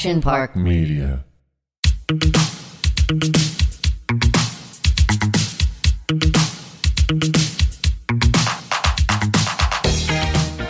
Action Park Media.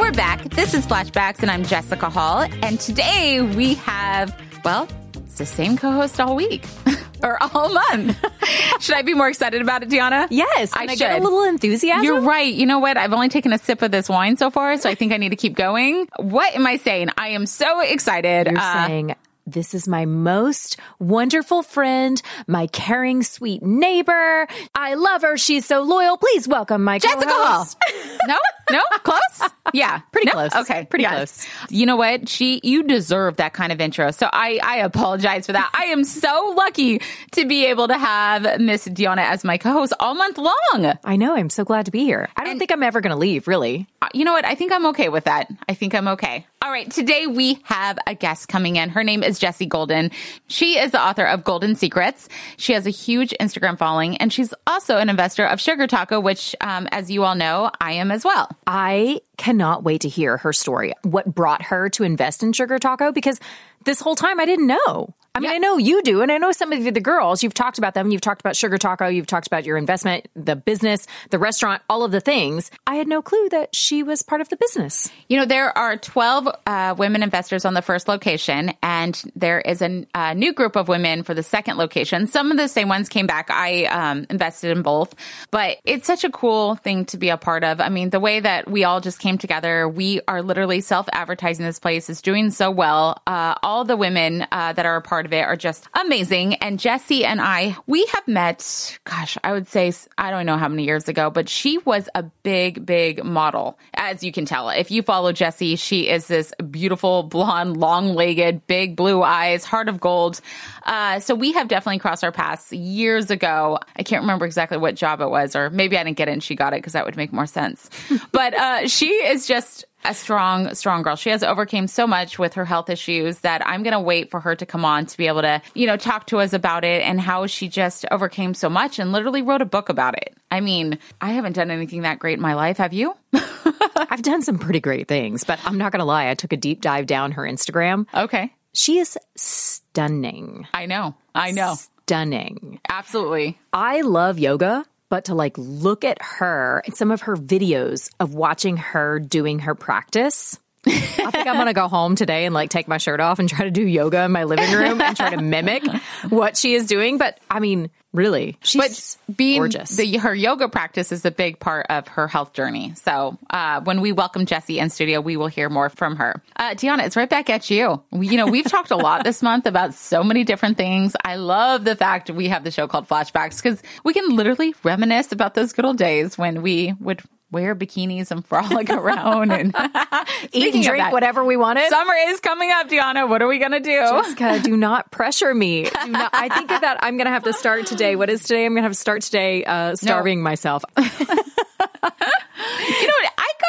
We're back. This is Flashbacks, and I'm Jessica Hall. And today we have, well, it's the same co host all week or all month. should I be more excited about it, DeAnna? Yes, I I should. get a little enthusiasm. You're right. You know what? I've only taken a sip of this wine so far, so I think I need to keep going. What am I saying? I am so excited. You're Uh, saying this is my most wonderful friend, my caring, sweet neighbor. I love her. She's so loyal. Please welcome my Jessica Hall. co-host. no, no, close. Yeah, Pretty No? close. Okay, Pretty yes. close. You know what? She, you deserve that kind of intro. So I, I apologize for that. I am so lucky to be able to have Miss Diana as my co-host all month long. I know. I'm so glad to be here. I don't think I'm ever going to leave, really. Uh, You know what? I think I'm okay with that. I think I'm okay. All right. Today we have a guest coming in. Her name is Jesse Golden. She is the author of Golden Secrets. She has a huge Instagram following and she's also an investor of Sugar Taco, which, um, as you all know, I am as well. I cannot wait to hear her story. What brought her to invest in Sugar Taco? Because this whole time I didn't know. I mean, Yeah. I know you do, and I know some of the girls. You've talked about them. You've talked about Sugar Taco. You've talked about your investment, the business, the restaurant, all of the things. I had no clue that she was part of the business. You know, there are 12 uh, women investors on the first location, and there is a, a new group of women for the second location. Some of the same ones came back. I um, invested in both, but it's such a cool thing to be a part of. I mean, the way that we all just came together, we are literally self advertising this place, is doing so well. Uh, all the women uh, that are a part of it are just amazing. And Jesse and I, we have met, gosh, I would say, I don't know how many years ago, but she was a big, big model, as you can tell. If you follow Jesse, she is this beautiful, blonde, long legged, big blue eyes, heart of gold. Uh, so we have definitely crossed our paths years ago. I can't remember exactly what job it was, or maybe I didn't get it and she got it because that would make more sense. but uh, she is just a strong, strong girl. She has overcame so much with her health issues that I'm going to wait for her to come on to be able to, you know, talk to us about it and how she just overcame so much and literally wrote a book about it. I mean, I haven't done anything that great in my life. Have you? I've done some pretty great things, but I'm not going to lie. I took a deep dive down her Instagram. Okay. She is stunning. I know. I know. Stunning. Absolutely. I love yoga, but to like look at her and some of her videos of watching her doing her practice. I think I'm gonna go home today and like take my shirt off and try to do yoga in my living room and try to mimic what she is doing. But I mean, really, she's But being gorgeous. the, her yoga practice is a big part of her health journey. So uh, when we welcome Jesse in studio, we will hear more from her. Uh, DeAnna, it's right back at you. We, you know, we've talked a lot this month about so many different things. I love the fact we have the show called Flashbacks because we can literally reminisce about those good old days when we would wear bikinis and frolic around and eat and drink that, whatever we wanted. Summer is coming up, DeAnna. What are we gonna do? Jessica, do not pressure me. Do not, I think that I'm going to have to start today. What is today? I'm going to have to start today uh, starving myself. you know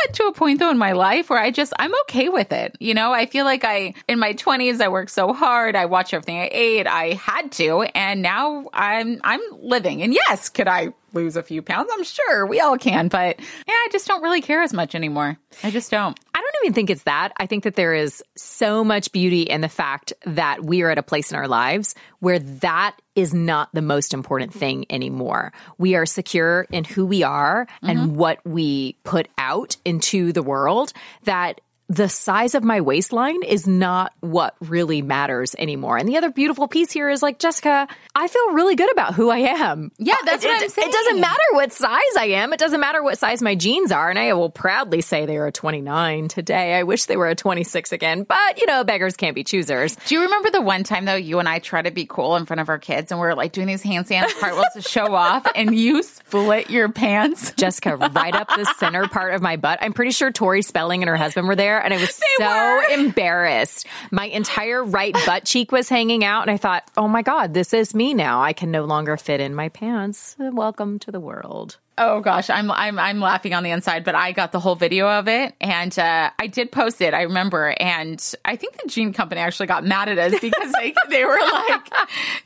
got to a point though in my life where I just I'm okay with it. You know, I feel like I in my 20s I worked so hard, I watched everything I ate, I had to, and now I'm I'm living. And yes, could I lose a few pounds? I'm sure we all can, but yeah, I just don't really care as much anymore. I just don't. I don't even think it's that. I think that there is so much beauty in the fact that we are at a place in our lives where that is not the most important thing anymore. We are secure in who we are and mm-hmm. what we put out into the world that the size of my waistline is not what really matters anymore. And the other beautiful piece here is like, Jessica, I feel really good about who I am. Yeah, that's it, what I'm it- saying. It doesn't matter what size I am. It doesn't matter what size my jeans are. And I will proudly say they are a 29 today. I wish they were a 26 again, but you know, beggars can't be choosers. Do you remember the one time though you and I tried to be cool in front of our kids and we are like doing these handstands cartwheels to show off and you split your pants? Jessica, right up the center part of my butt. I'm pretty sure Tori Spelling and her husband were there, and I was so were. embarrassed. My entire right butt cheek was hanging out, and I thought, oh my God, this is me now. I can no longer fit in my pants. Welcome to the world. Oh gosh, I'm I'm I'm laughing on the inside, but I got the whole video of it, and uh, I did post it. I remember, and I think the jean company actually got mad at us because they they were like,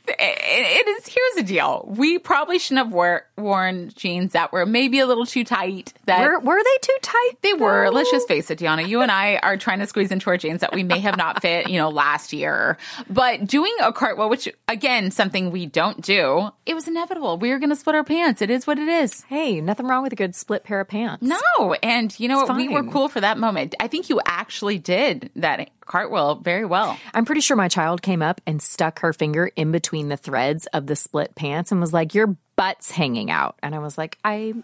it, "It is here's the deal. We probably shouldn't have worn jeans that were maybe a little too tight. That Were, were they too tight? they were. Let's just face it, DeAnna. You and I are trying to squeeze into our jeans that we may have not fit, you know, last year. But doing a cartwheel, which again, something we don't do, it was inevitable. We were going to split our pants. It is what it is. Hey, nothing wrong with a good split pair of pants. No, and you know It's what? We were cool for that moment. I think you actually did that cartwheel very well. I'm pretty sure my child came up and stuck her finger in between the threads of the split pants and was like, "Your butt's hanging out." And I was like, "I,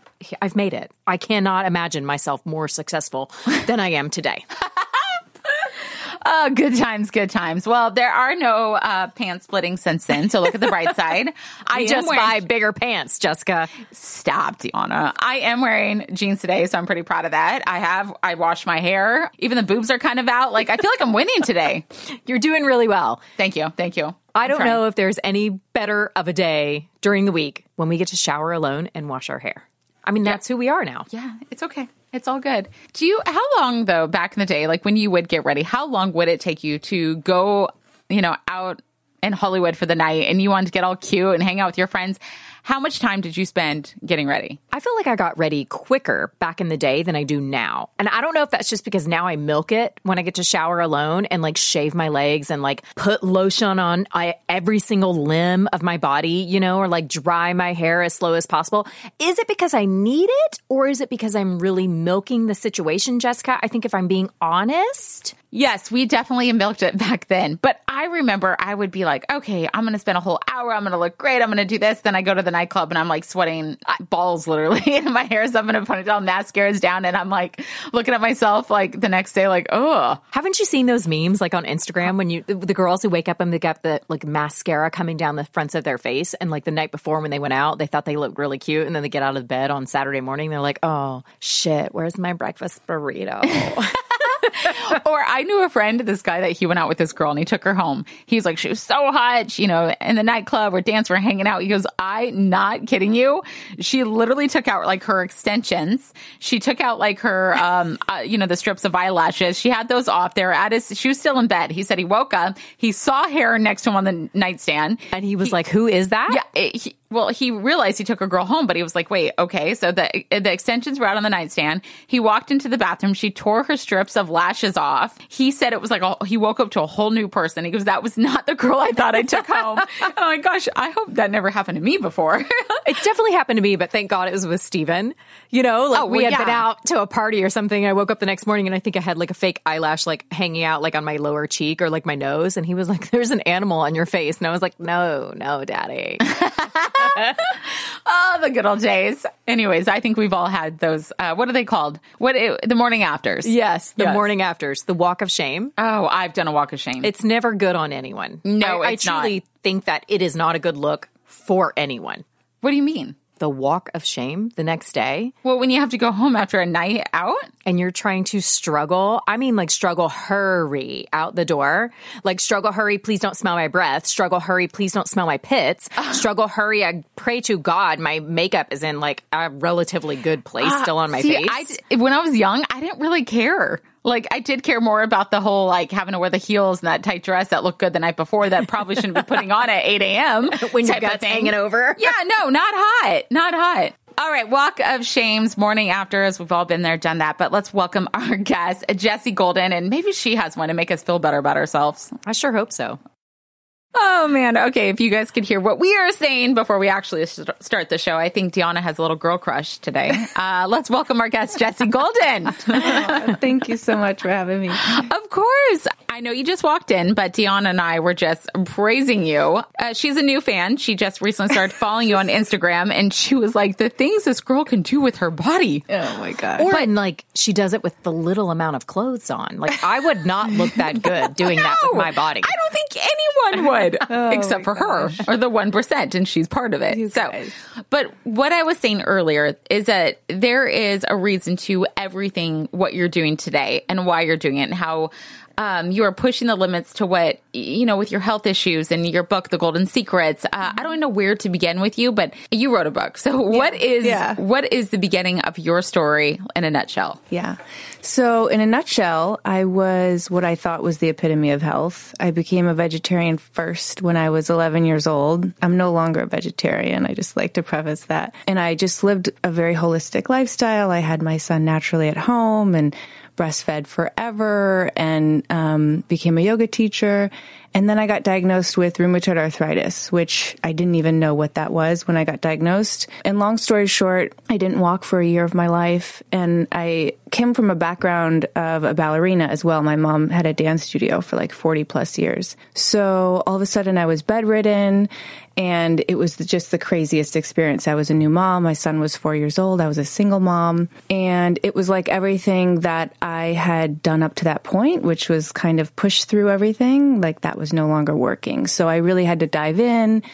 I've made it. I cannot imagine myself more successful than I am today." Oh, good times, good times. Well, there are no uh, pants splitting since then, so look at the bright side. I Just wearing- buy bigger pants, Jessica. Stop, DeAnna. I am wearing jeans today, so I'm pretty proud of that. I have, I washed my hair. Even the boobs are kind of out. Like, I feel like I'm winning today. You're doing really well. Thank you. Thank you. I don't know if there's any better of a day during the week when we get to shower alone and wash our hair. I mean, that's who we are now. Yeah, it's okay. It's all good. Do you, how long though, back in the day, like when you would get ready, how long would it take you to go, you know, out in Hollywood for the night and you wanted to get all cute and hang out with your friends? How much time did you spend getting ready? I feel like I got ready quicker back in the day than I do now. And I don't know if that's just because now I milk it when I get to shower alone and like shave my legs and like put lotion on every single limb of my body, you know, or like dry my hair as slow as possible. Is it because I need it or is it because I'm really milking the situation, Jessica? I think if I'm being honest, Yes, we definitely milked it back then. But I remember I would be like, okay, I'm going to spend a whole hour. I'm going to look great. I'm going to do this. Then I go to the nightclub and I'm like sweating uh, balls literally. and my hair's up in a ponytail, mascara's down. And I'm like looking at myself like the next day, like, oh, Haven't you seen those memes like on Instagram when you the, the girls who wake up and they got the like mascara coming down the fronts of their face and like the night before when they went out they thought they looked really cute and then they get out of bed on Saturday morning they're like oh shit where's my breakfast burrito or I knew a friend, this guy that he went out with this girl and he took her home. He was like, she was so hot, she- you know, in the nightclub or dance, we're hanging out. He goes, I not kidding you. She literally took out like her extensions. She took out like her, um, uh, you know, the strips of eyelashes. She had those off there at his, she was still in bed. He said he woke up, he saw hair next to him on the nightstand. and he was like who is that Yeah. It, he, well, he realized he took a girl home, but he was like, wait, okay. So the, the extensions were out on the nightstand. He walked into the bathroom. She tore her strips of lashes off. He said it was like, a, he woke up to a whole new person. He goes, that was not the girl I thought I took home. oh my gosh. I hope that never happened to me before. it's definitely happened to me but thank God it was with Steven you know like Oh, we well, had been out to a party or something I woke up the next morning and I think I had like a fake eyelash like hanging out like on my lower cheek or like my nose and he was like there's an animal on your face and I was like no no daddy oh, the good old days. Anyways, I think we've all had those. Uh, what are they called? What, the morning afters. Yes, the Yes. morning afters, the walk of shame. Oh, I've done a walk of shame. It's never good on anyone. No, I, I truly not. think that it is not a good look for anyone. what do you mean? The walk of shame the next day, Well, when you have to go home after a night out? and you're trying to struggle. I mean, like struggle, hurry out the door. Like struggle, hurry, please don't smell my breath. Struggle, hurry, please don't smell my pits. struggle, hurry, I pray to God my makeup is in like a relatively good place ah, still on my See, face. I when I was young, I didn't really care. Like I did care more about the whole like having to wear the heels and that tight dress that looked good the night before that probably shouldn't be putting on at 8 a.m. when your guts hanging over. Yeah, no, not hot. Not hot. All right, walk of shames, morning after, as we've all been there, done that. But let's welcome our guest, Jesse Golden, and maybe she has one to make us feel better about ourselves. I sure hope so. Oh man, okay. If you guys could hear what we are saying before we actually st- start the show, I think DeAnna has a little girl crush today. Uh, let's welcome our guest, Jesse Golden. Thank you so much for having me. Of course. I know you just walked in, but DeAnna and I were just praising you. Uh, she's a new fan. She just recently started following you on Instagram, and she was like, the things this girl can do with her body. Oh my god. Or and like she does it with the little amount of clothes on. Like I would not look that good doing that with my body. I don't think anyone would, except for my her or the 1%, and she's part of it. You so, guys. but what I was saying earlier is that there is a reason to everything what you're doing today and why you're doing it and how um, you are pushing the limits to what you know, with your health issues and your book, The Golden Secrets. Uh, I don't know where to begin with you, but you wrote a book. So what is Yeah. what is the beginning of your story in a nutshell? Yeah. So, in a nutshell, I was what I thought was the epitome of health. I became a vegetarian first when I was 11 years old. I'm no longer a vegetarian. I just like to preface that. And I just lived a very holistic lifestyle. I had my son naturally at home and breastfed forever and um, became a yoga teacher. And then I got diagnosed with rheumatoid arthritis, which I didn't even know what that was when I got diagnosed. And long story short, I didn't walk for a year of my life. And I came from a background of a ballerina as well. My mom had a dance studio for like 40 plus years. So all of a sudden I was bedridden and it was just the craziest experience. I was a new mom. My son was four years old. I was a single mom. And it was like everything that I had done up to that point, which was kind of push through everything, like that was no longer working. So I really had to dive in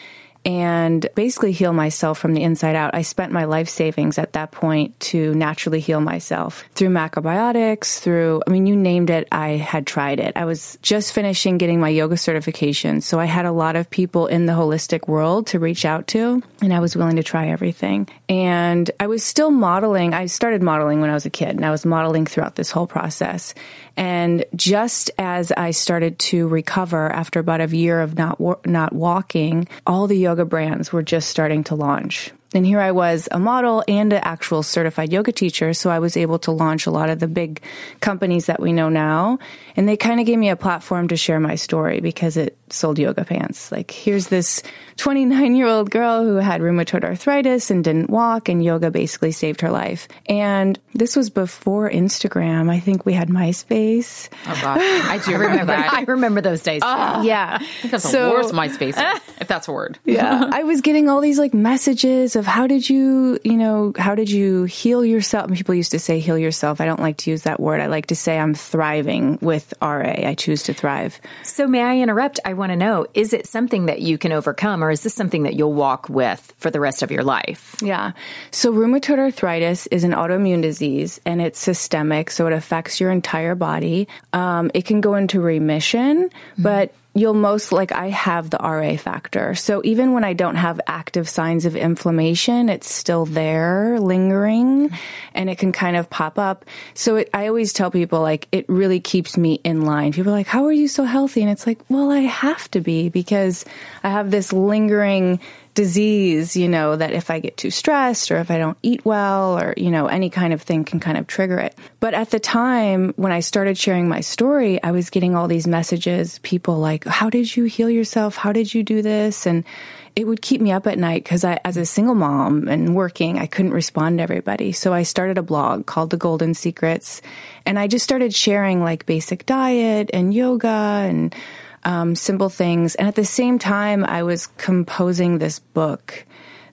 and basically heal myself from the inside out. I spent my life savings at that point to naturally heal myself through macrobiotics, through, I mean, you named it, I had tried it. I was just finishing getting my yoga certification. So I had a lot of people in the holistic world to reach out to, and I was willing to try everything. And I was still modeling. I started modeling when I was a kid, and I was modeling throughout this whole process. And just as I started to recover after about a year of not not walking, all the yoga brands were just starting to launch. And here I was, a model and an actual certified yoga teacher, so I was able to launch a lot of the big companies that we know now. And they kind of gave me a platform to share my story because it sold yoga pants. Like, here's this 29 year old girl who had rheumatoid arthritis and didn't walk, and yoga basically saved her life. And this was before Instagram. I think we had MySpace. Oh gosh, I do remember that. I remember those days. yeah. I think that's So- the worst MySpace, if that's a word. yeah i was getting all these like messages of how did you you know how did you heal yourself and people used to say heal yourself i don't like to use that word i like to say i'm thriving with ra i choose to thrive So, may I interrupt? I want to know is it something that you can overcome, or is this something that you'll walk with for the rest of your life? Yeah. So rheumatoid arthritis is an autoimmune disease and it's systemic. So it affects your entire body. Um, it can go into remission, but you'll most like I have the RA factor. So even when I don't have active signs of inflammation, it's still there lingering and it can kind of pop up. So it, I always tell people like it really keeps me in line. People are like, how are you so healthy? And it's like, well, I have to be because I have this lingering disease, you know, that if I get too stressed or if I don't eat well or, you know, any kind of thing can kind of trigger it. But at the time when I started sharing my story, I was getting all these messages, people like, how did you heal yourself? How did you do this? And it would keep me up at night because I, as a single mom and working, I couldn't respond to everybody. So I started a blog called The Golden Secrets and I just started sharing like basic diet and yoga and um, simple things. And at the same time, I was composing this book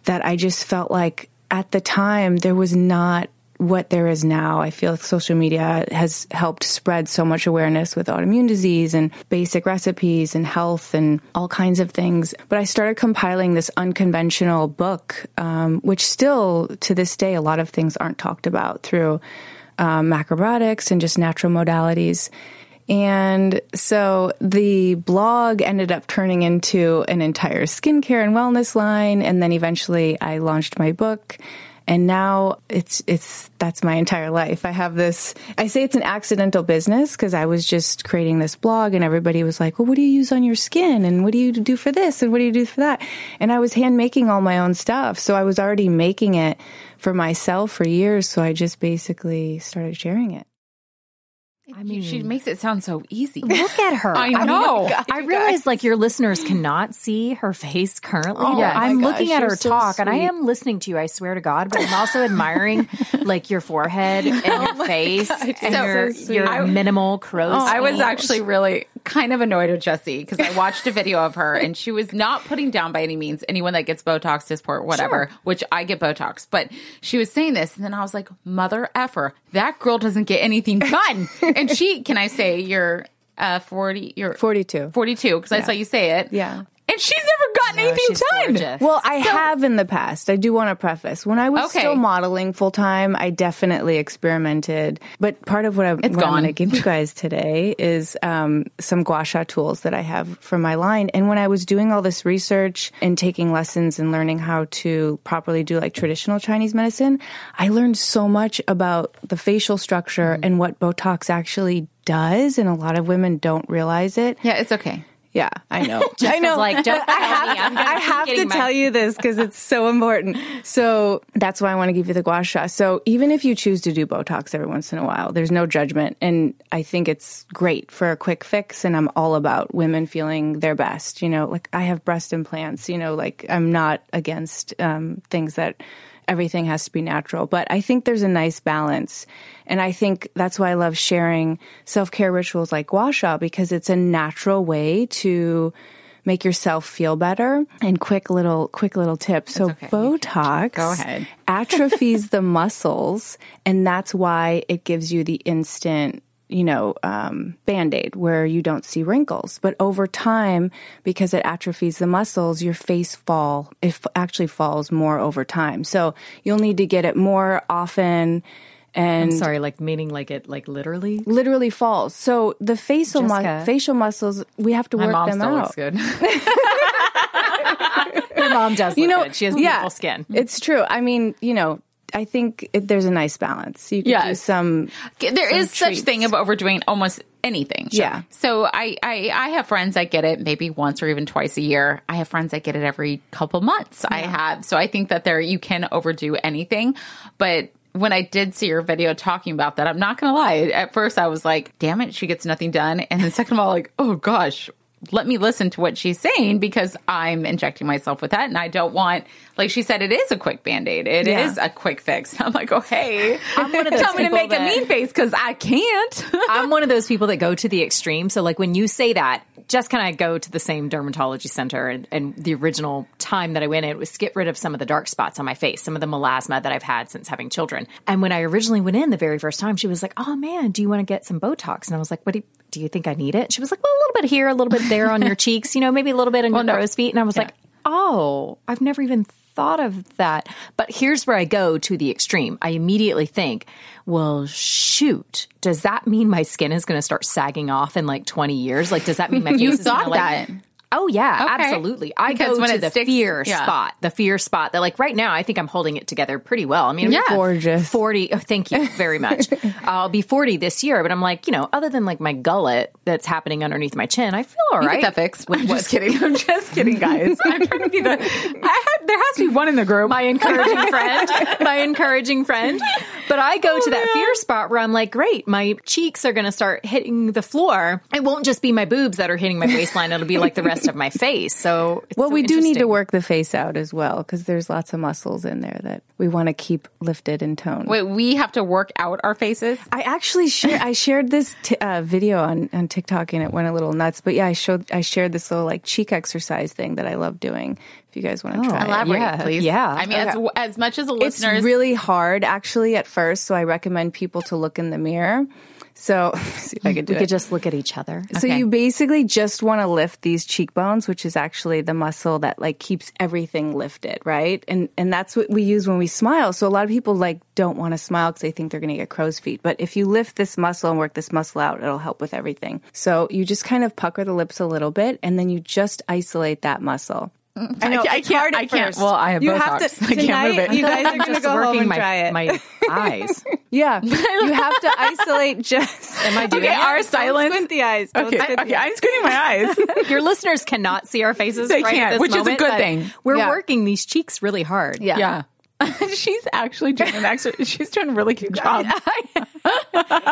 that I just felt like at the time there was not what there is now. I feel like social media has helped spread so much awareness with autoimmune disease and basic recipes and health and all kinds of things. But I started compiling this unconventional book, um, which still to this day, a lot of things aren't talked about through um, macrobiotics and just natural modalities. And so the blog ended up turning into an entire skincare and wellness line. And then eventually I launched my book. And now it's, it's, that's my entire life. I have this, I say it's an accidental business because I was just creating this blog and everybody was like, well, what do you use on your skin? And what do you do for this? And what do you do for that? And I was hand making all my own stuff. So I was already making it for myself for years. So I just basically started sharing it. I mean, she makes it sound so easy. Look at her. I know. I realize like your listeners cannot see her face currently. Oh but I'm gosh, looking at her so talk and I am listening to you, I swear to God, but I'm also admiring like your forehead and oh your face and So your, sweet. your minimal crow's I was actually really kind of annoyed with Jesse because I watched a video of her and she was not putting down by any means anyone that gets Botox, Dysport, whatever, which I get Botox. But she was saying this and then I was like, mother effer, that girl doesn't get anything done. and she, can I say you're uh, 40, you're 42. 42 because I saw you say it. Yeah. And she's never gotten No, anything she's done. gorgeous. Well, I have in the past. I do want to preface. When I was Okay. still modeling full time, I definitely experimented. But part of what, I, what I'm gone. going to give you guys today is um, some gua sha tools that I have from my line. And when I was doing all this research and taking lessons and learning how to properly do like traditional Chinese medicine, I learned so much about the facial structure Mm-hmm. and what Botox actually does. And a lot of women don't realize it. Yeah, it's okay. Yeah, I know. Just I know. like, don't I have, me. I have to my- tell you this because it's so important. So that's why I want to give you the gua sha. So even if you choose to do Botox every once in a while, there's no judgment, and I think it's great for a quick fix. And I'm all about women feeling their best. You know, like I have breast implants. You know, like I'm not against um, things that everything has to be natural. But I think there's a nice balance. And I think that's why I love sharing self care rituals like gua sha because it's a natural way to make yourself feel better. And quick little, quick little tip. So okay. Botox Go ahead. atrophies the muscles. And that's why it gives you the instant you know, um, band aid where you don't see wrinkles. But over time, because it atrophies the muscles, your face fall, it f- actually falls more over time. So you'll need to get it more often and I'm sorry, like meaning like it, like literally. literally falls. So the facial mu- facial muscles, we have to My work them out. looks good. Your mom does. You look know, good. she has yeah, beautiful skin. It's true. I mean, you know, I think it, there's a nice balance. You can do Yes. some there is such thing of overdoing almost anything. Yeah. So I, I I have friends that get it maybe once or even twice a year. I have friends that get it every couple months. I have. So I think that there you can overdo anything, but when I did see your video talking about that, I'm not going to lie. At first, I was like, "Damn it, she gets nothing done," and then second of all, like, "Oh gosh, let me listen to what she's saying because I'm injecting myself with that, and I don't want." Like she said, it is a quick band aid. It is Yeah. a quick fix. I'm like, "Oh hey, I'm one of those tell me to make a mean face because I can't." I'm one of those people that go to the extreme. So, like when you say that, Jessica and I go to the same dermatology center, and, and the original time that I went in was get rid of some of the dark spots on my face, some of the melasma that I've had since having children. And when I originally went in the very first time, she was like, "Oh man, do you want to get some Botox?" And I was like, "What do you, do you think I need it?" She was like, "Well, a little bit here, a little bit there on your cheeks, you know, maybe a little bit on your no. crow's feet." And I was like, "Oh, I've never even." Thought of that. But here's where I go to the extreme. I immediately think, well, shoot, does that mean my skin is going to start sagging off in like 20 years? Like, does that mean my face You is gonna, thought like, that. Oh yeah, Okay. absolutely. I Because go when to the sticks- fear yeah. spot, the fear spot. That like right now, I think I'm holding it together pretty well. I mean, I'm Yeah. gorgeous. forty. Oh, thank you very much. I'll be forty this year, but I'm like, you know, other than like my gullet that's happening underneath my chin, I feel all You right. get that fixed. I'm just kidding. I'm just kidding, guys. I'm trying to be the. I had, there has to be one in the group. my encouraging friend, my encouraging friend. But I go to that fear spot where I'm like, great, my cheeks are going to start hitting the floor. It won't just be my boobs that are hitting my waistline. It'll be like the rest of my face. So, it's Well, so we do need to work the face out as well because there's lots of muscles in there that we want to keep lifted and toned. Wait, we have to work out our faces. I actually share, I shared this t- uh, video on, on TikTok and it went a little nuts. But yeah, I showed I shared this little like cheek exercise thing that I love doing. If you guys want to oh, try, it. Elaborate, yeah, please. yeah. I mean, as, as much as the it's really hard actually at first. So I recommend people to look in the mirror. So see if I could do We it. could just look at each other. So Okay. you basically just want to lift these cheekbones, which is actually the muscle that like keeps everything lifted, right? And and that's what we use when we smile. So a lot of people like don't want to smile because they think they're going to get crow's feet. But if you lift this muscle and work this muscle out, it'll help with everything. So you just kind of pucker the lips a little bit, and then you just isolate that muscle. I know I it's can't- I can't- first. well, I have you Botox. have to I can't tonight, move it. You guys are going to just go working my, it. my eyes. yeah, you have to isolate just. Am I doing Okay, it? our Don't silence. squint the eyes. Don't Okay, squint okay, the eyes. I'm squinting my eyes. Your listeners cannot see our faces They right can't, this which is a good thing. We're Yeah. working these cheeks really hard. Yeah. yeah. she's actually doing an exercise. She's doing a really good job.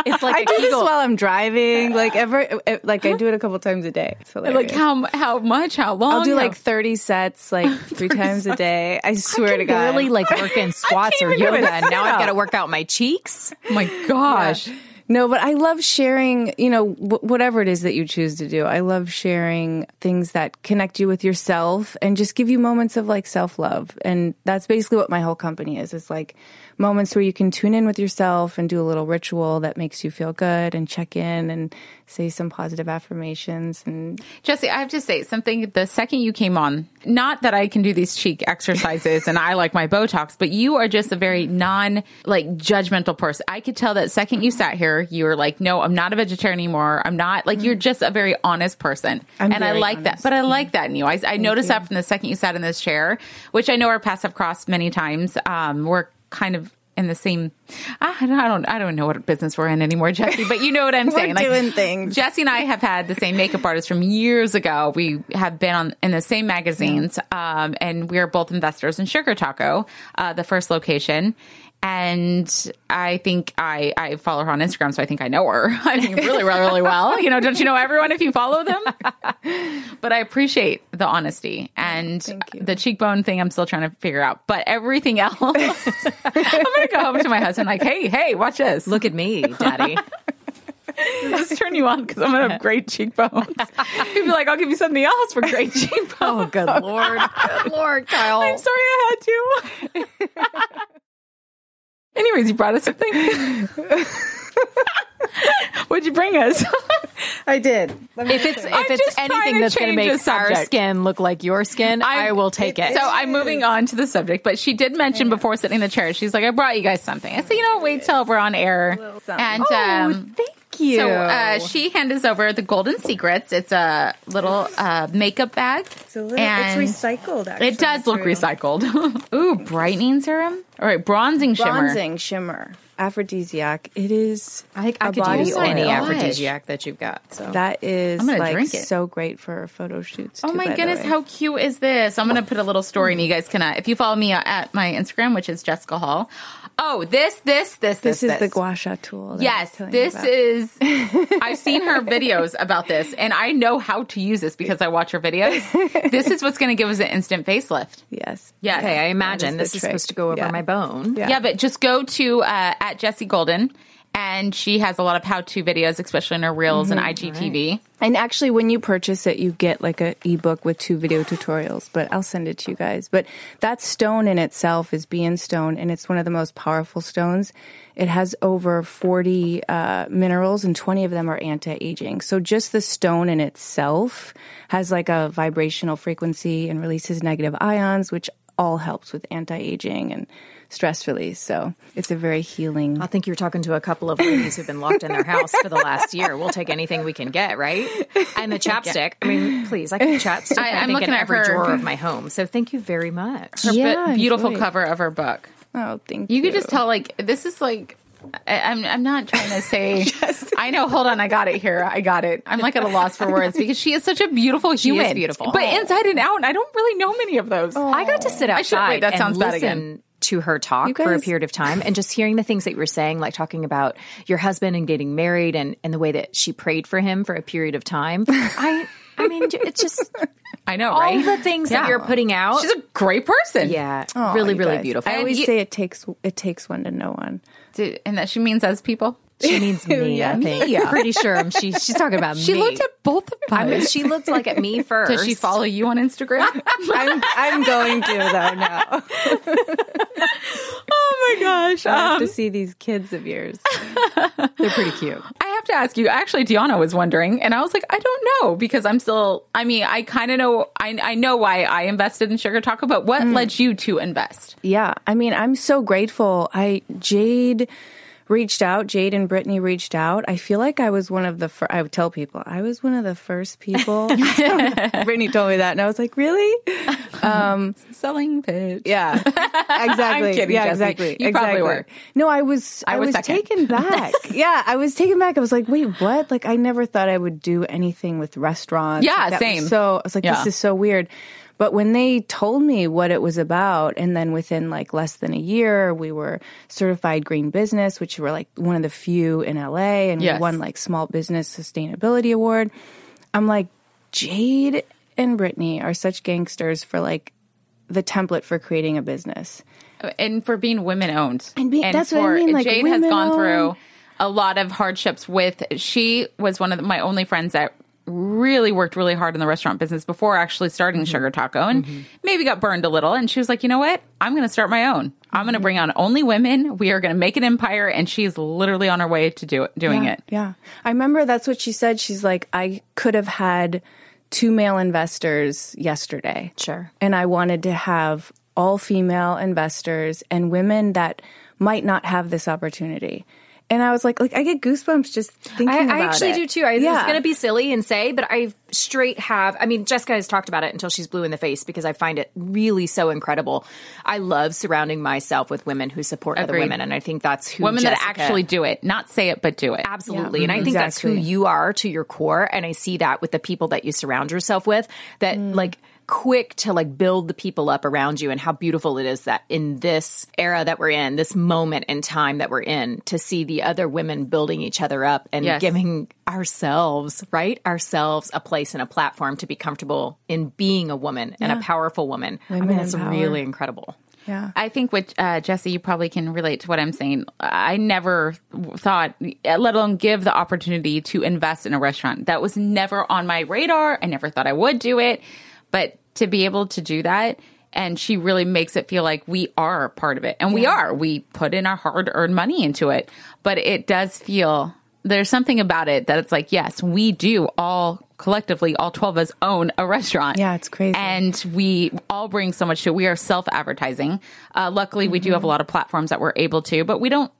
It's like I do this while I'm driving. Like ever, like I do it a couple times a day. It's hilarious. Like how how much? How long? I'll do like 30 sets, like three times a day. I swear to God. barely like working squats or even do a yoga, now I've got to work out my cheeks. Oh my gosh. No, but I love sharing, you know, wh- whatever it is that you choose to do. I love sharing things that connect you with yourself and just give you moments of like self love. And that's basically what my whole company is. It's like moments where you can tune in with yourself and do a little ritual that makes you feel good and check in and say some positive affirmations and Jesse, I have to say something. The second you came on, not that I can do these cheek exercises and I like my Botox, but you are just a very non like judgmental person. I could tell that second you sat here, you were like, no, I'm not a vegetarian anymore. I'm not like, you're just a very honest person. I'm and I like that. But I like that in you. I, I noticed that from the second you sat in this chair, which I know our paths have crossed many times. Um, we're kind of in the same. I don't, I don't. I don't know what business we're in anymore, Jesse. But you know what I'm saying. Like, doing things. Jesse and I have had the same makeup artist from years ago. We have been on in the same magazines, um, and we are both investors in Sugar Taco, uh, the first location. And I think I, I follow her on Instagram, so I think I know her. I mean, really, really, really well. You know, don't you know everyone if you follow them? but I appreciate the honesty and the cheekbone thing. I'm still trying to figure out, but everything else, I'm gonna go home to my husband like, hey, hey, watch this. Look at me, daddy. This turn you on because I'm gonna have great cheekbones. He'd be like, I'll give you something else for great cheekbones. oh, good lord, good lord, Kyle. I'm sorry I had to. Anyways, you brought us something. What'd you bring us? I did. If it's if I'm it's anything to that's going to make the our skin look like your skin, I, will take it. So I'm moving on to the subject, but she did mention before sitting in the chair, she's like, I brought you guys something. I said, you know, wait till we're on air. And oh, um, thank you. so uh, she handed us over the Golden Secrets. It's a little uh, makeup bag. It's, a little, and it's recycled, actually. It does look material. recycled. Ooh, brightening serum. All right, bronzing shimmer. Bronzing shimmer. Aphrodisiac. It is I, I a could body use oil. any aphrodisiac that you've got. So That is I'm gonna like drink it. so great for photo shoots. Oh too, my by the goodness, way. how cute is this? I'm going to put a little story and you guys can, uh, if you follow me at my Instagram, which is Jessica Hall. Oh, this, this, this, this, This is the gua sha tool. that I was Yes, you this about. is. I've seen her videos about this, and I know how to use this because I watch her videos. this is what's going to give us an instant facelift. yes. Yes. okay, I imagine is the this is trick. supposed to go over Yeah. my bone. Yeah. Yeah, but just go to uh, at Jesse Golden, and she has a lot of how-to videos, especially in her reels and IGTV. And actually, when you purchase it, you get like a ebook with two video tutorials. But I'll send it to you guys. But that stone in itself is Bian stone, and it's one of the most powerful stones. It has over forty uh, minerals, and twenty of them are anti-aging. So just the stone in itself has like a vibrational frequency and releases negative ions, which all helps with anti-aging and stress release. So it's a very healing. I think you're talking to a couple of ladies who've been locked in their house for the last year. We'll take anything we can get, right? And the chapstick. I mean, please, I can chapstick. I- I, I'm think looking in at every her- drawer of my home. So thank you very much. Her Yeah, bu- beautiful enjoy. cover of her book. Oh, thank you. You could just tell, like, this is like. I- I'm I'm not trying to say. I know. Hold on, I got it here. I got it. I'm like at a loss for words because she is such a beautiful is human, beautiful. but inside and out. And I don't really know many of those. I got to sit out. I should- outside wait, that and sounds bad listen again. To her talk You for a period of time and just hearing the things that you were saying, like talking about your husband and getting married and, and the way that she prayed for him for a period of time. I I mean, it's just I know, all right? the things Yeah. that you're putting out. She's a great person. yeah, Aw, really, really guys. beautiful. I always you- say it takes it takes one to know one. Did- and that she means as people. She means me, yeah, I Yeah. think. Me. Pretty sure I'm- she, she's talking about She me. She looked at both of us. I mean, she looked like at me first. Does she follow you on Instagram? I'm I'm going to though now. oh my gosh! I have Um, to see these kids of yours. They're pretty cute. I have to ask you. Actually, DeAnna was wondering, and I was like, I don't know because I'm still. I mean, I kind of know. I I know why I invested in Sugar Taco, but what led you to invest? Yeah, I mean, I'm so grateful. I Jade reached out. Jade and Brittany reached out. I feel like I was one of the. Fir- I would tell people I was one of the first people. Brittany told me that, and I was like, really? Um, Selling pitch. Yeah, exactly. kidding, yeah, Jesse. exactly. You probably were. No, I was. I, was was, second. taken back. yeah, I was taken back. I was like, wait, what? Like, I never thought I would do anything with restaurants. Yeah, Like, same. So I was like, Yeah. this is so weird. But when they told me what it was about, and then within like less than a year, we were certified green business, which were like one of the few in LA, and Yes. we won like Small Business Sustainability Award. I'm like, Jade and Brittany are such gangsters for like the template for creating a business. and for being women owned. And being- that's what I for, mean, like, Jade has gone through. a lot of hardships with. She was one of the, my only friends that really worked really hard in the restaurant business before actually starting Mm-hmm. Sugar Taco and maybe got burned a little. And she was like, you know what? I'm going to start my own. I'm Mm-hmm. going to bring on only women. We are going to make an empire. And she's literally on her way to do it, doing yeah, it. Yeah. I remember that's what she said. She's like, I could have had two male investors yesterday. Sure. And I wanted to have all female investors and women that might not have this opportunity. And I was like, like I get goosebumps just thinking I, about I actually it. do too. I yeah. was going to be silly and say, but I straight have. I mean, Jessica has talked about it until she's blue in the face because I find it really so incredible. I love surrounding myself with women who support other women, and I think that's who Women that actually do it, not say it, but do it. Absolutely. Yeah, and I think that's who you are to your core. And I see that with the people that you surround yourself with that like quick to like build the people up around you and how beautiful it is that in this era that we're in, this moment in time that we're in, to see the other women building each other up and Yes. giving ourselves, right? Ourselves a place and a platform to be comfortable in being a woman and a powerful woman. I Women mean, it's really incredible. Yeah. I think with uh, Jesse, you probably can relate to what I'm saying. I never thought, let alone give the opportunity to invest in a restaurant. That was never on my radar. I never thought I would do it. But to be able to do that, and she really makes it feel like we are part of it. And we are. We put in our hard earned money into it. But it does feel there's something about it that it's like, yes, we do all collectively, all 12 of us own a restaurant. Yeah, it's crazy. And we all bring so much to it. We are self advertising. Uh, luckily, we do have a lot of platforms that we're able to, but we don't.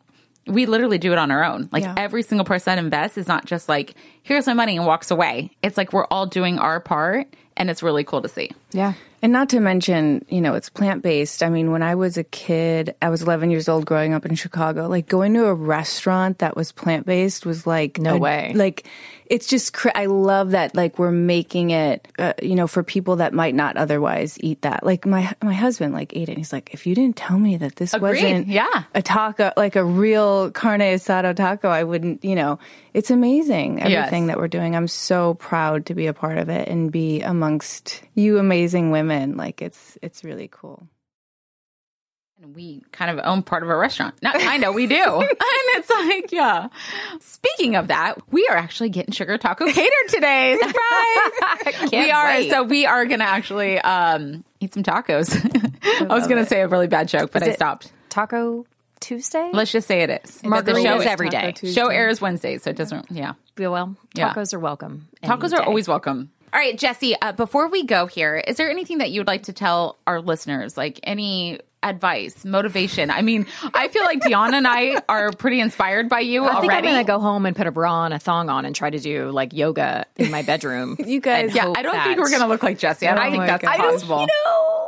We literally do it on our own. Like Yeah. every single person that invests is not just like, here's my money and walks away. It's like we're all doing our part and it's really cool to see. Yeah. And not to mention, you know, it's plant based. I mean, when I was a kid, I was 11 years old growing up in Chicago. Like going to a restaurant that was plant based was like No a- way. Like it's just cra- I love that. Like we're making it, uh, you know, for people that might not otherwise eat that. Like my my husband like ate it. and He's like, if you didn't tell me that this Agreed. wasn't Yeah. a taco, like a real carne asada taco, I wouldn't. You know, it's amazing everything Yes. that we're doing. I'm so proud to be a part of it and be amongst you amazing women. Like it's it's really cool. And we kind of own part of a restaurant. Not kind of, we do. and it's like, yeah. Speaking of that, we are actually getting Sugar Taco catered today. Surprise! we are. wait. So we are going to actually um, eat some tacos. I was going to say a really bad joke, but I it- stopped. Taco Tuesday? Let's just say it is. The show, every day. Show airs Wednesday, so it doesn't, yeah. Yeah, well, Yeah. tacos are welcome. Tacos any are day. always welcome. All right, Jesse, uh, before we go here, is there anything that you would like to tell our listeners? Like any advice, motivation? I mean, I feel like DeAnna and I are pretty inspired by you I think I'm gonna go home and put a bra and a thong on and try to do like yoga in my bedroom. You guys- yeah, I don't that- think we're going to look like Jesse. I don't Oh think that's God. possible.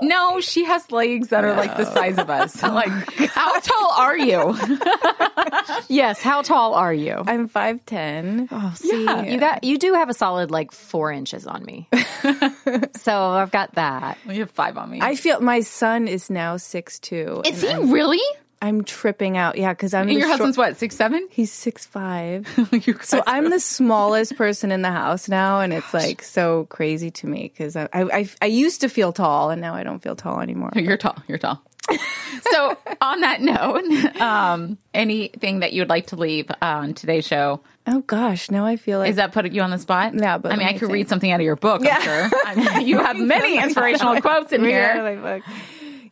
No, she has legs that are like the size of us. Oh like, how tall are you? Yes. How tall are you? I'm five ten. Oh, see, you got you do have a solid like four inches on me. so I've got that. you have five on me. I feel my son is now six two. is he really? I'm tripping out. Yeah, because I'm Your short- husband's what, six, seven? He's six five. So I'm the smallest person in the house now, and it's like so crazy to me because I, I I I used to feel tall, and now I don't feel tall anymore. You're tall. You're tall. so, on that note, um, anything that you would like to leave on today's show? Oh gosh, now I feel like Is that putting you on the spot? Yeah, but I mean, I could think. read something out of your book. I'm sure. I mean, you have many inspirational quotes in Yeah, here.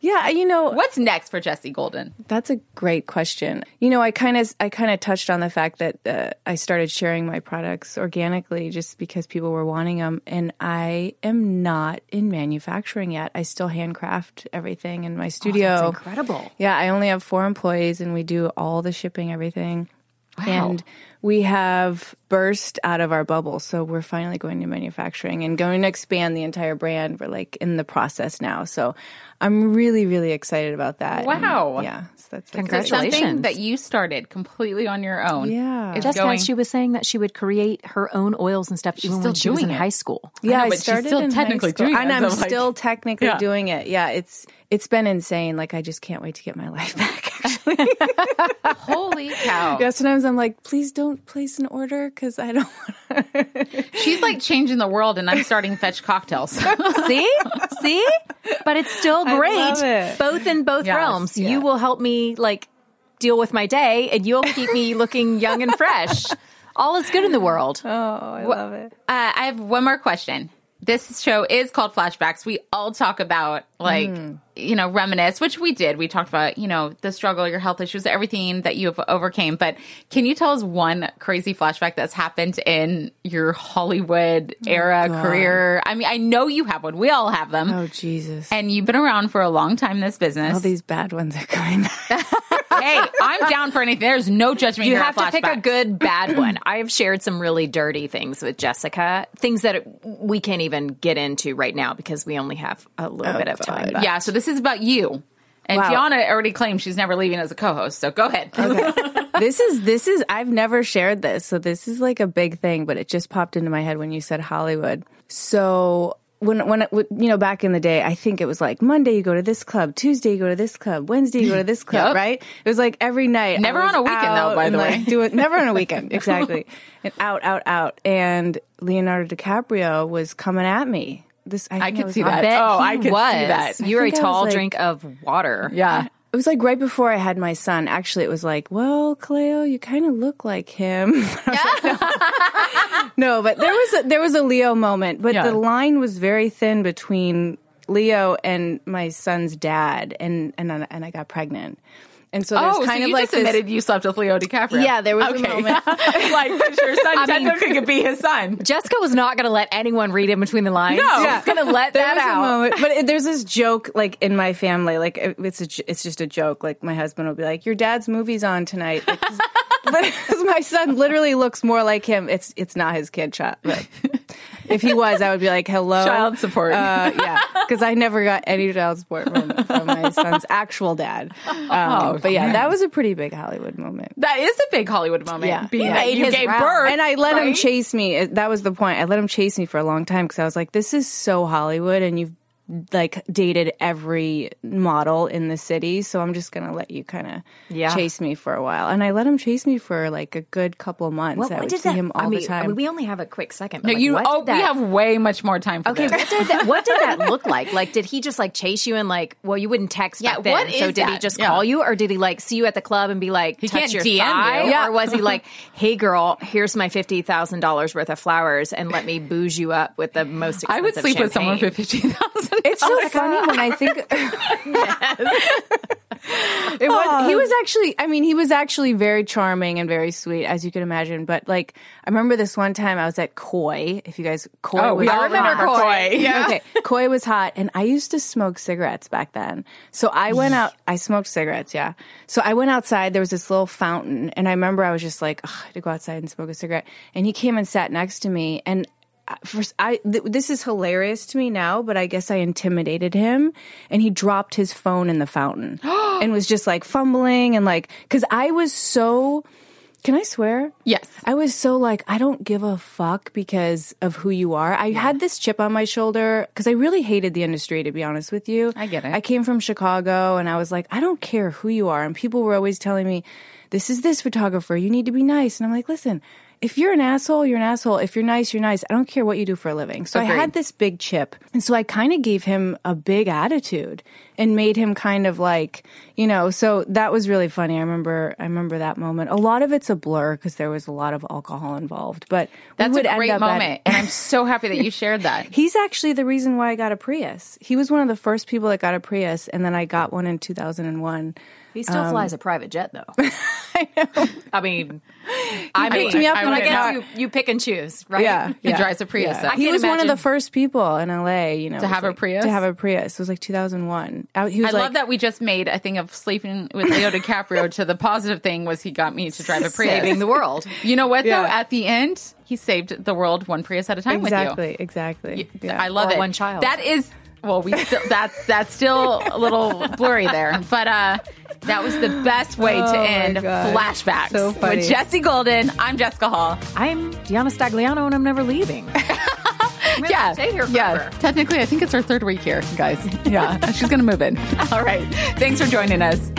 Yeah, you know What's next for Jesse Golden? That's a great question. You know, I kind of I kind of touched on the fact that uh, I started sharing my products organically just because people were wanting them, and I am not in manufacturing yet. I still handcraft everything in my studio. That's incredible. Yeah, I only have four employees, and we do all the shipping, everything. Wow. And we have burst out of our bubble, so we're finally going to manufacturing and going to expand the entire brand. We're like in the process now, so I'm really, really excited about that. And, Wow. yeah, so that's So Congratulations. something that you started completely on your own. Yeah. is Jessica, going. she was saying that she would create her own oils and stuff even still when she was in doing it. high school. Yeah, know, I but she's started still in high technically school. doing it, and I'm so, like- still technically Yeah. doing it. Yeah, it's it's been insane. Like I just can't wait to get my life back. Actually, Holy cow! yeah. Sometimes I'm like, please don't place an order because I don't. want She's like changing the world, and I'm starting fetch cocktails. See? See? But it's still I great. Both in both Yes, realms. yeah. You will help me like deal with my day and you'll keep me looking young and fresh. All is good in the world. Oh, I love it. Uh, I have one more question. This show is called Flashbacks. We all talk about like hmm. you know reminisce, which we did. We talked about you know the struggle, your health issues, everything that you have overcame. But can you tell us one crazy flashback that's happened in your Hollywood oh, era God. career? I mean, I know you have one. We all have them. Oh, Jesus. And you've been around for a long time in this business. All these bad ones are coming hey, I'm down for anything. There's no judgment. You have to pick a good bad one. I have shared some really dirty things with Jessica, things that we can't even get into right now because we only have a little Oh, bit of time. Uh, but- Yeah, so this is about you. And Wow. Already claimed she's never leaving as a co-host. So go ahead. this is this is I've never shared this, so this is like a big thing, but it just popped into my head when you said Hollywood. So when when it, you know back in the day, I think it was like Monday you go to this club, Tuesday you go to this club, Wednesday you go to this club, Yep. right? It was like every night. Never on a weekend, though, by the like, way. Do it never on a weekend, exactly. and out, out, out, and Leonardo DiCaprio was coming at me. This I, I could see that. Bet Oh, I could see that. You were a think I was tall like- drink of water. yeah. It was like right before I had my son. Actually, it was like, well, Cleo, you kind of look like him. no, but there was a, there was a Leo moment, but Yeah. the line was very thin between Leo and my son's dad, and and and I got pregnant, and so there's Oh, kind so of you like just this. admitted you slept with Leo DiCaprio. Yeah, there was a okay. moment. like, your son I mean- could be his son. Jessica was not going to let anyone read in between the lines. No. She was going to let there that was out. a moment, but it, there's this joke like in my family, like it- it's a, it's just a joke. Like my husband will be like, "Your dad's movie's on tonight." Like, my son literally looks more like him. It's it's not his kid shot, but if he was, I would be like, "Hello, Child support. Uh, yeah, because I never got any child support from, from my son's actual dad. Um, Oh, but yeah, man. that was a pretty big Hollywood moment. That is a big Hollywood moment. Yeah. Being Yeah. you gave round. birth. And I let him chase me. That was the point. I let him chase me for a long time because I was like, this is so Hollywood and you've like dated every model in the city. So I'm just going to let you kind of Yeah. chase me for a while. And I let him chase me for like a good couple months. What, I would did see that? him all I mean, the time. I mean, we only have a quick second. But No, like, you, what oh, that, we have way much more time for Okay, this. what did that? What did that look like? Like, did he just like chase you and like? Well, you wouldn't text Yeah, back then. what so is did he just Yeah. call you, or did he like see you at the club and be like, He touch can't your DM you. thigh? Yeah. Or was he like, hey girl, here's my fifty thousand dollars worth of flowers, and let me booze you up with the most expensive I would sleep with someone for champagne?" fifteen thousand. it's so funny when I think it was he um, was actually I mean he was actually very charming and very sweet as you can imagine but like I remember this one time I was at Koi if you guys Koi Oh, was all remember Koi. Yeah. okay Koi was hot and I used to smoke cigarettes back then. So I went out I smoked cigarettes yeah. So I went outside there was this little fountain and I remember I was just like "Ugh, I had to go outside and smoke a cigarette. And he came and sat next to me and first I th- this is hilarious to me now, but I guess I intimidated him, and he dropped his phone in the fountain and was just like fumbling and like because I was so. Can I swear? Yes. I was so like I don't give a fuck because of who you are. I had this chip on my shoulder because I really hated the industry to be honest with you. I get it. I came from Chicago and I was like I don't care who you are, and people were always telling me, "This is this photographer. You need to be nice," and I'm like, listen if you're an asshole, you're an asshole. If you're nice, you're nice. I don't care what you do for a living. So I had this big chip. And so I kind of gave him a big attitude and made him kind of like, you know, so that was really funny. I remember, I remember that moment. A lot of it's a blur because there was a lot of alcohol involved, but That's would a end great up at- moment, and I'm so happy that you shared that. He's actually the reason why I got a Prius. He was one of the first people that got a Prius, and then I got one in 2001. He still um, flies a private jet, though. I know. I mean, I picked mean, me up I, when I guess got- you, you pick and choose, right? Yeah, He yeah. drives a Prius. Yeah. I He was one of the first people in LA, you know, To it was have a Prius? To have a Prius. It was like 2001. Was I like, love that we just made a thing of sleeping with Leo DiCaprio to the positive thing was he got me to drive a Prius. Saving the world. You know what though? At the end, he saved the world one Prius at a time Exactly, with exactly. you. Yeah. I love Or it. one child. That is well, we still, that's that's still a little blurry there, but uh, that was the best way Oh to end God. flashbacks So funny. with Jesse Golden. I'm Jessica Hall. I'm DeAnna Stagliano, and I'm never leaving. Yeah, stay here yeah. Technically, I think it's our third week here, guys. Yeah, she's gonna move in. All right. Thanks for joining us.